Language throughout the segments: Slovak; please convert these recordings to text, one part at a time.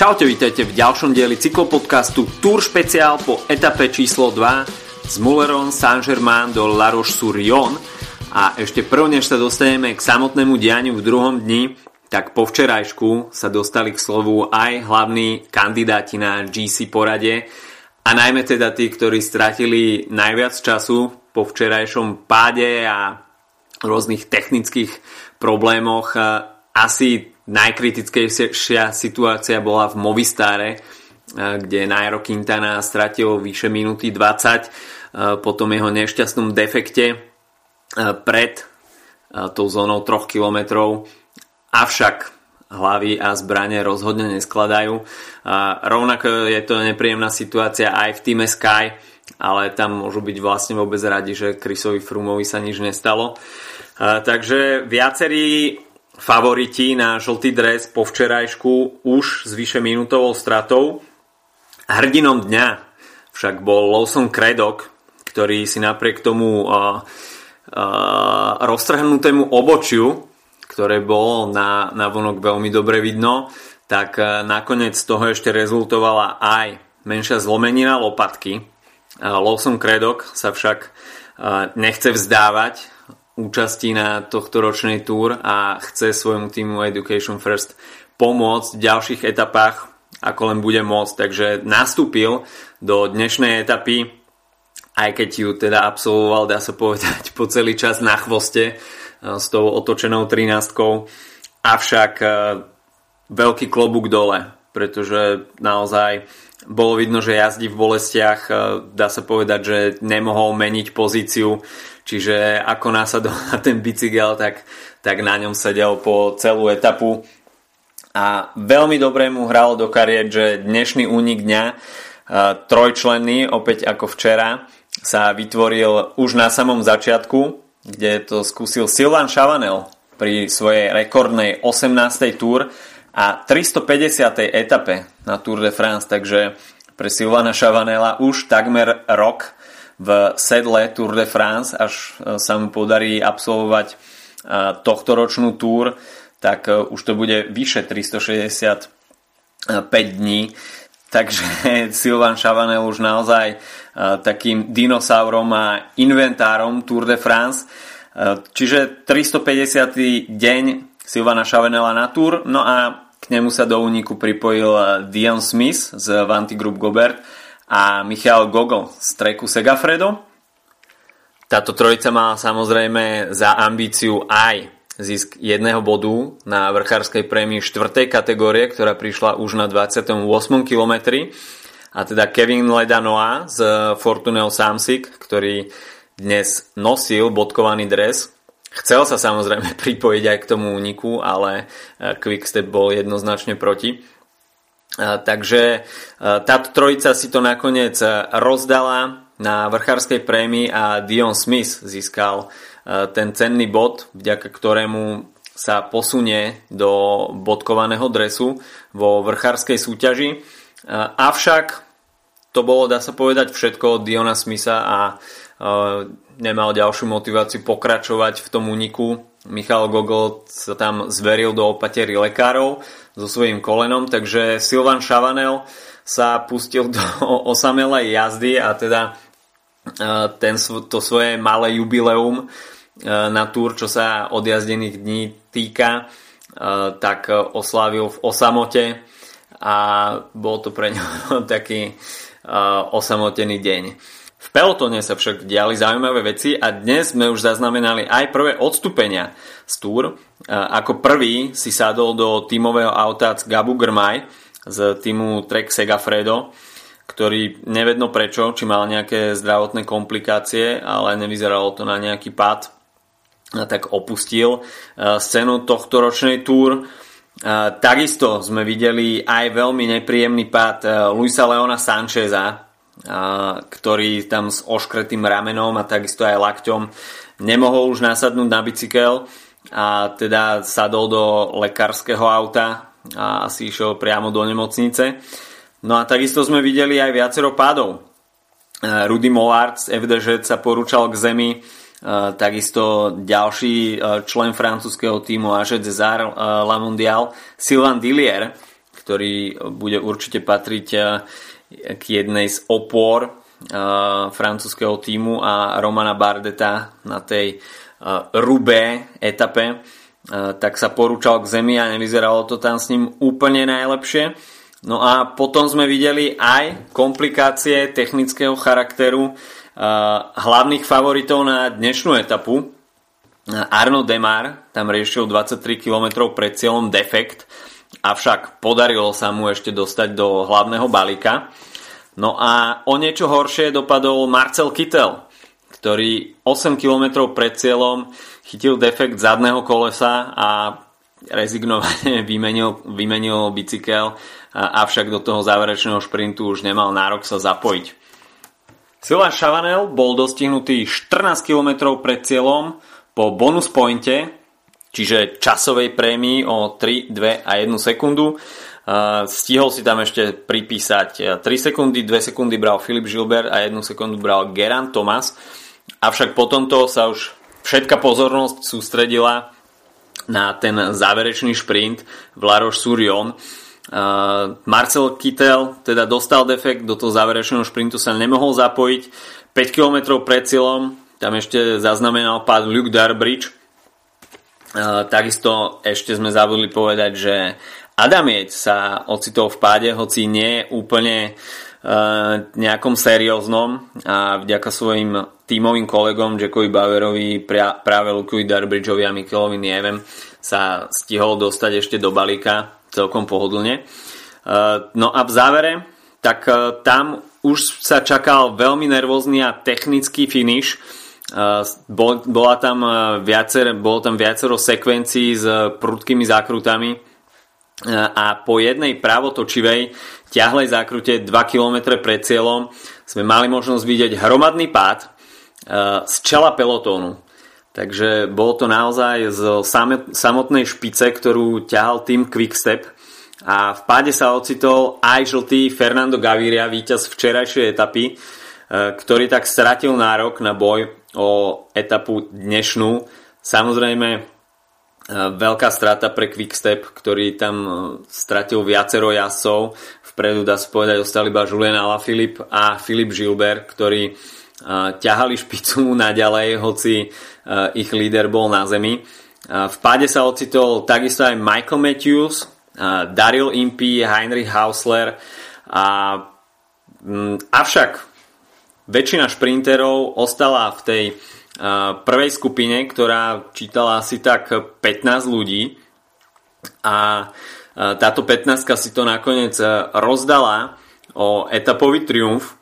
Čaute, vítajte v ďalšom dieli cyklopodcastu Tour špeciál po etape číslo 2 z Mulleron Saint-Germain do La Roche-sur-Yon a ešte prv, než sa dostaneme k samotnému dianiu v druhom dni, tak po včerajšku sa dostali k slovu aj hlavní kandidáti na GC porade a najmä teda tí, ktorí stratili najviac času po včerajšom páde a rôznych technických problémoch. Asi Najkritickejšia situácia bola v Movistare, eh, kde Nairo Quintana stratil vyše minúty 20 eh, po tom jeho nešťastnom defekte eh, pred tou zónou 3 km. Avšak hlavy a zbranie rozhodne neskladajú. Rovnako je to nepríjemná situácia aj v týme Sky, ale tam môžu byť vlastne vôbec radi, že Chrisovi Frumovi sa nič nestalo. Takže viacerí favoriti na žltý dres po včerajšku už s vyše minútovou stratou. Hrdinom dňa však bol Lawson Craddock, ktorý si napriek tomu uh, uh, roztrhnutému obočiu, ktoré bolo na, na vonok veľmi dobre vidno, tak uh, nakoniec z toho ešte rezultovala aj menšia zlomenina lopatky. Uh, Lawson Craddock sa však uh, nechce vzdávať účasti na tohto ročnej túr a chce svojmu týmu Education First pomôcť v ďalších etapách, ako len bude môcť. Takže nastúpil do dnešnej etapy, aj keď ju teda absolvoval, dá sa povedať, po celý čas na chvoste e, s tou otočenou 13 avšak e, veľký klobúk dole, pretože naozaj bolo vidno, že jazdí v bolestiach, e, dá sa povedať, že nemohol meniť pozíciu Čiže ako násadol na ten bicykel, tak, tak na ňom sedel po celú etapu. A veľmi dobre mu hralo do kariet, že dnešný únik dňa, trojčlenný, opäť ako včera, sa vytvoril už na samom začiatku, kde to skúsil Silvan Chavanel pri svojej rekordnej 18. túr a 350. etape na Tour de France, takže pre Silvana Chavanela už takmer rok v sedle Tour de France, až e, sa mu podarí absolvovať e, tohto ročnú túr, tak e, už to bude vyše 365 dní. Takže Silvan Chavanel už naozaj takým dinosaurom a inventárom Tour de France. Čiže 350. deň Silvana Chavanela na Tour, no a k nemu sa do úniku pripojil Dion Smith z Vanti Group Gobert, a Michal Gogol z treku Segafredo. Táto trojica má samozrejme za ambíciu aj zisk jedného bodu na vrchárskej prémii 4. kategórie, ktorá prišla už na 28. kilometri. A teda Kevin Ledanoa z Fortuneo Samsic, ktorý dnes nosil bodkovaný dres, Chcel sa samozrejme pripojiť aj k tomu úniku, ale Quickstep bol jednoznačne proti. Takže táto trojica si to nakoniec rozdala na vrchárskej prémii a Dion Smith získal ten cenný bod, vďaka ktorému sa posunie do bodkovaného dresu vo vrchárskej súťaži. Avšak to bolo, dá sa povedať, všetko od Diona Smitha a nemal ďalšiu motiváciu pokračovať v tom úniku. Michal Gogol sa tam zveril do opatery lekárov so svojím kolenom, takže Silvan Chavanel sa pustil do osamelej jazdy a teda e, ten, to svoje malé jubileum e, na túr, čo sa odjazdených dní týka, tak oslávil v osamote a bol to pre ňo taký osamotený deň. V pelotone sa však diali zaujímavé veci a dnes sme už zaznamenali aj prvé odstúpenia z túr. Ako prvý si sadol do tímového auta Gabu Grmaj z týmu Trek Segafredo, ktorý nevedno prečo, či mal nejaké zdravotné komplikácie, ale nevyzeralo to na nejaký pád, tak opustil scénu tohto ročnej túr. Takisto sme videli aj veľmi nepríjemný pád Luisa Leona Sancheza, ktorý tam s oškretým ramenom a takisto aj lakťom nemohol už nasadnúť na bicykel a teda sadol do lekárskeho auta a asi išiel priamo do nemocnice. No a takisto sme videli aj viacero pádov. Rudy Mollard z FDŽ sa porúčal k zemi, takisto ďalší člen francúzského týmu Age César La Mondial, Sylvain Dillier, ktorý bude určite patriť k jednej z opor francúzského týmu a Romana Bardeta na tej Rubé etape tak sa porúčal k zemi a nevyzeralo to tam s ním úplne najlepšie. No a potom sme videli aj komplikácie technického charakteru hlavných favoritov na dnešnú etapu. Arno Demar tam riešil 23 km pred cieľom defekt, avšak podarilo sa mu ešte dostať do hlavného balíka. No a o niečo horšie dopadol Marcel Kittel, ktorý 8 km pred cieľom chytil defekt zadného kolesa a rezignovane vymenil, vymenil bicykel, avšak do toho záverečného šprintu už nemal nárok sa zapojiť. Sila Chavanel bol dostihnutý 14 km pred cieľom po bonus pointe, čiže časovej prémii o 3, 2 a 1 sekundu. Stihol si tam ešte pripísať 3 sekundy, 2 sekundy bral Filip Gilbert a 1 sekundu bral Geran Thomas. Avšak po tomto sa už všetka pozornosť sústredila na ten záverečný šprint v Surion. Uh, Marcel Kittel teda dostal defekt, do toho záverečného šprintu sa nemohol zapojiť. 5 km pred cieľom tam ešte zaznamenal pád Luke Darbridge. Uh, takisto ešte sme zabudli povedať, že Adamieť sa ocitol v páde, hoci nie úplne uh, nejakom serióznom a vďaka svojim tímovým kolegom Jackovi Bauerovi, práve Lukovi Darbridgeovi a Mikelovi Nievem sa stihol dostať ešte do balíka celkom pohodlne. E, no a v závere, tak tam už sa čakal veľmi nervózny a technický finish. E, bola tam viacer, bolo tam viacero sekvencií s prudkými zákrutami a po jednej pravotočivej ťahlej zákrute 2 km pred cieľom sme mali možnosť vidieť hromadný pád z čela pelotónu. Takže bolo to naozaj z samotnej špice, ktorú ťahal tým Quickstep a v páde sa ocitol aj žltý Fernando Gaviria, víťaz včerajšej etapy, e, ktorý tak stratil nárok na boj o etapu dnešnú. Samozrejme, e, veľká strata pre Quickstep, ktorý tam e, stratil viacero jazdcov. Vpredu dá sa povedať, ostali iba Julien Alaphilippe a Filip Gilbert, ktorí ťahali špicu naďalej, hoci ich líder bol na zemi. V páde sa ocitol takisto aj Michael Matthews, Daryl Impey, Heinrich Hausler a mm, avšak väčšina šprinterov ostala v tej prvej skupine, ktorá čítala asi tak 15 ľudí. A táto 15 si to nakoniec rozdala o etapový triumf.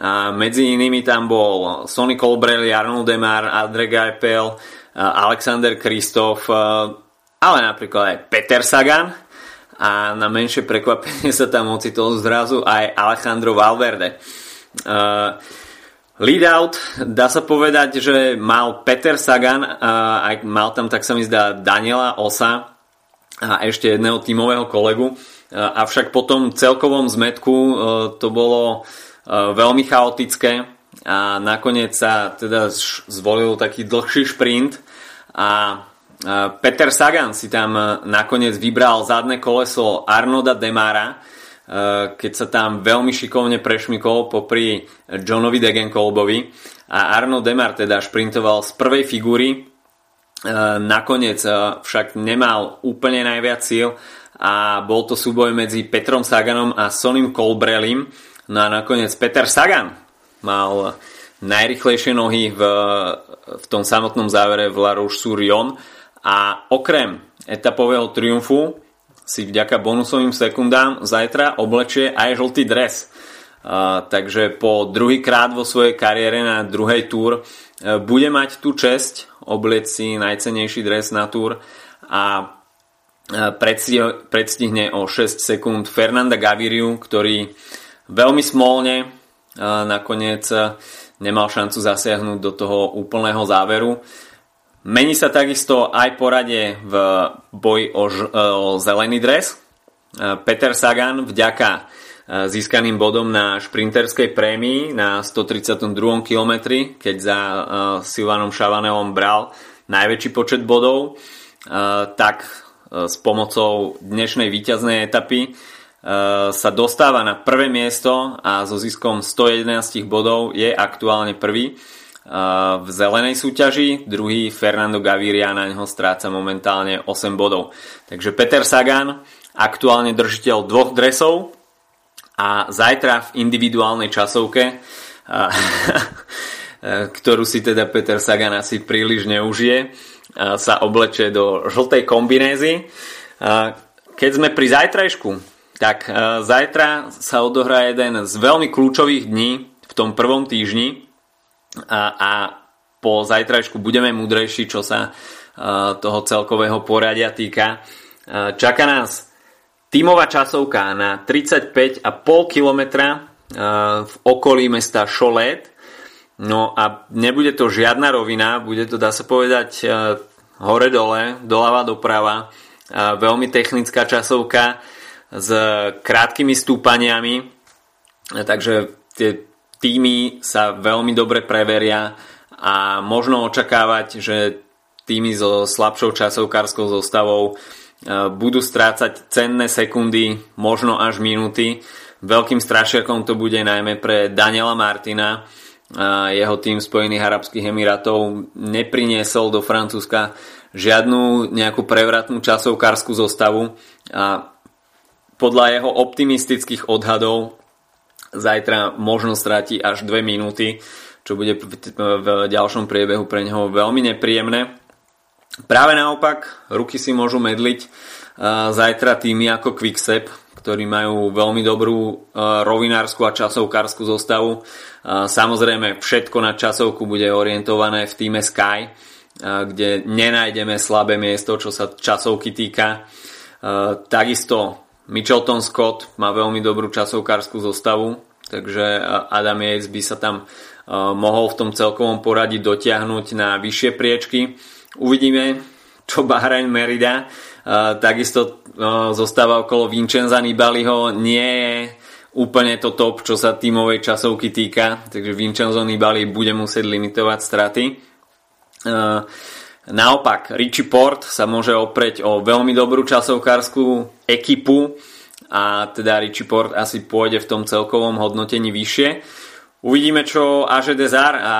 A medzi inými tam bol Sonny Colbrelli, Arnold Demar, Andre Geipel, Alexander Kristof, ale napríklad aj Peter Sagan. A na menšie prekvapenie sa tam ocitol zrazu aj Alejandro Valverde. lead out, dá sa povedať, že mal Peter Sagan, aj mal tam, tak sa mi zdá, Daniela Osa a ešte jedného tímového kolegu. Avšak po tom celkovom zmetku to bolo Eh, veľmi chaotické a nakoniec sa teda zvolil taký dlhší šprint a eh, Peter Sagan si tam nakoniec vybral zadné koleso Arnoda Demara, keď sa tam veľmi šikovne prešmykol popri Johnovi Degenkolbovi a Arno Demar teda šprintoval z prvej figúry nakoniec však nemal úplne najviac síl a bol to súboj medzi Petrom Saganom a Sonim Colbrelim No a nakoniec Peter Sagan mal najrychlejšie nohy v, v tom samotnom závere v La Roche-sur-Yon. A okrem etapového triumfu si vďaka bonusovým sekundám zajtra oblečie aj žltý dres. Uh, takže po druhý krát vo svojej kariére na druhej túr uh, bude mať tú česť oblieť si najcenejší dres na túr a uh, predstihne o 6 sekúnd Fernanda Gaviriu, ktorý veľmi smolne nakoniec nemal šancu zasiahnuť do toho úplného záveru. Mení sa takisto aj poradie v boji o, ž- o zelený dres. Peter Sagan vďaka získaným bodom na šprinterskej prémii na 132. km, keď za Silvanom Šavanelom bral najväčší počet bodov, tak s pomocou dnešnej víťaznej etapy sa dostáva na prvé miesto a so ziskom 111 bodov je aktuálne prvý v zelenej súťaži, druhý Fernando Gaviria na neho stráca momentálne 8 bodov. Takže Peter Sagan, aktuálne držiteľ dvoch dresov a zajtra v individuálnej časovke ktorú si teda Peter Sagan asi príliš neužije, sa obleče do žltej kombinézy. Keď sme pri zajtrajšku, tak zajtra sa odohrá jeden z veľmi kľúčových dní v tom prvom týždni a, a po zajtrajšku budeme múdrejší, čo sa toho celkového poradia týka. Čaká nás tímová časovka na 35,5 km v okolí mesta Cholet No a nebude to žiadna rovina, bude to, dá sa povedať, e, hore-dole, doľava doprava, veľmi technická časovka s krátkými stúpaniami, e, takže tie týmy sa veľmi dobre preveria a možno očakávať, že týmy so slabšou časovkárskou zostavou e, budú strácať cenné sekundy, možno až minúty. Veľkým strašiakom to bude najmä pre Daniela Martina, jeho tým Spojených Arabských Emirátov nepriniesol do Francúzska žiadnu nejakú prevratnú časovkárskú zostavu a podľa jeho optimistických odhadov zajtra možno stráti až 2 minúty, čo bude v ďalšom priebehu pre neho veľmi nepríjemné. Práve naopak, ruky si môžu medliť zajtra týmy ako Quickstep, ktorí majú veľmi dobrú e, rovinárskú a časovkárskú zostavu. E, samozrejme, všetko na časovku bude orientované v týme Sky, e, kde nenájdeme slabé miesto, čo sa časovky týka. Takisto Mitchelton Scott má veľmi dobrú časovkárskú zostavu, takže Adam Yates by sa tam mohol v tom celkovom poradí dotiahnuť na vyššie priečky. Uvidíme, čo Bahrain Merida takisto zostáva okolo Vincenza Nibaliho nie je úplne to top, čo sa tímovej časovky týka, takže Vincenzo Nibali bude musieť limitovať straty. Naopak, Richie Port sa môže oprieť o veľmi dobrú časovkárskú ekipu a teda Richie Port asi pôjde v tom celkovom hodnotení vyššie. Uvidíme, čo Aže Desar a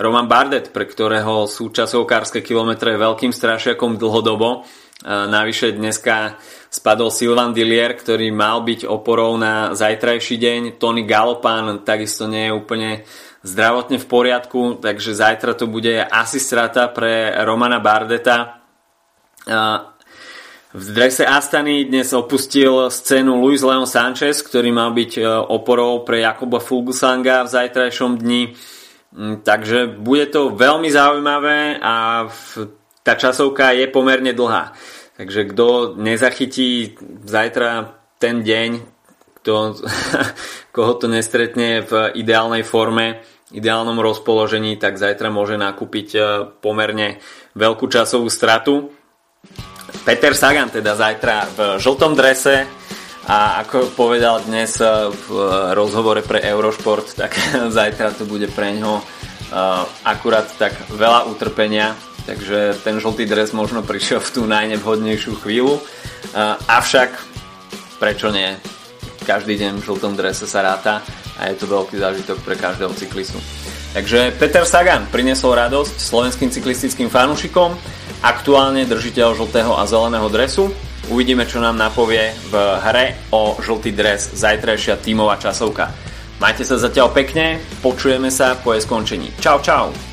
Roman Bardet, pre ktorého sú časovkárske kilometre veľkým strašiakom dlhodobo, Navyše dneska spadol Silvan Dillier, ktorý mal byť oporou na zajtrajší deň. Tony Galopan takisto nie je úplne zdravotne v poriadku, takže zajtra to bude asi strata pre Romana Bardeta. V drese Astany dnes opustil scénu Luis Leon Sanchez, ktorý mal byť e, oporou pre Jakoba Fuglsanga v zajtrajšom dni. Mm, takže bude to veľmi zaujímavé a tá časovka je pomerne dlhá. Takže kto nezachytí zajtra ten deň, kto, koho to nestretne v ideálnej forme, ideálnom rozpoložení, tak zajtra môže nakúpiť e, pomerne veľkú časovú stratu. Peter Sagan teda zajtra v žltom drese a ako povedal dnes e, v rozhovore pre Eurošport, tak zajtra to bude pre ňo e, akurát tak veľa utrpenia, takže ten žltý dres možno prišiel v tú najnevhodnejšiu chvíľu. Avšak, prečo nie? Každý deň v žltom drese sa ráta a je to veľký zážitok pre každého cyklistu. Takže Peter Sagan priniesol radosť slovenským cyklistickým fanúšikom, aktuálne držiteľ žltého a zeleného dresu. Uvidíme, čo nám napovie v hre o žltý dres zajtrajšia tímová časovka. Majte sa zatiaľ pekne, počujeme sa po jej skončení. Čau, čau!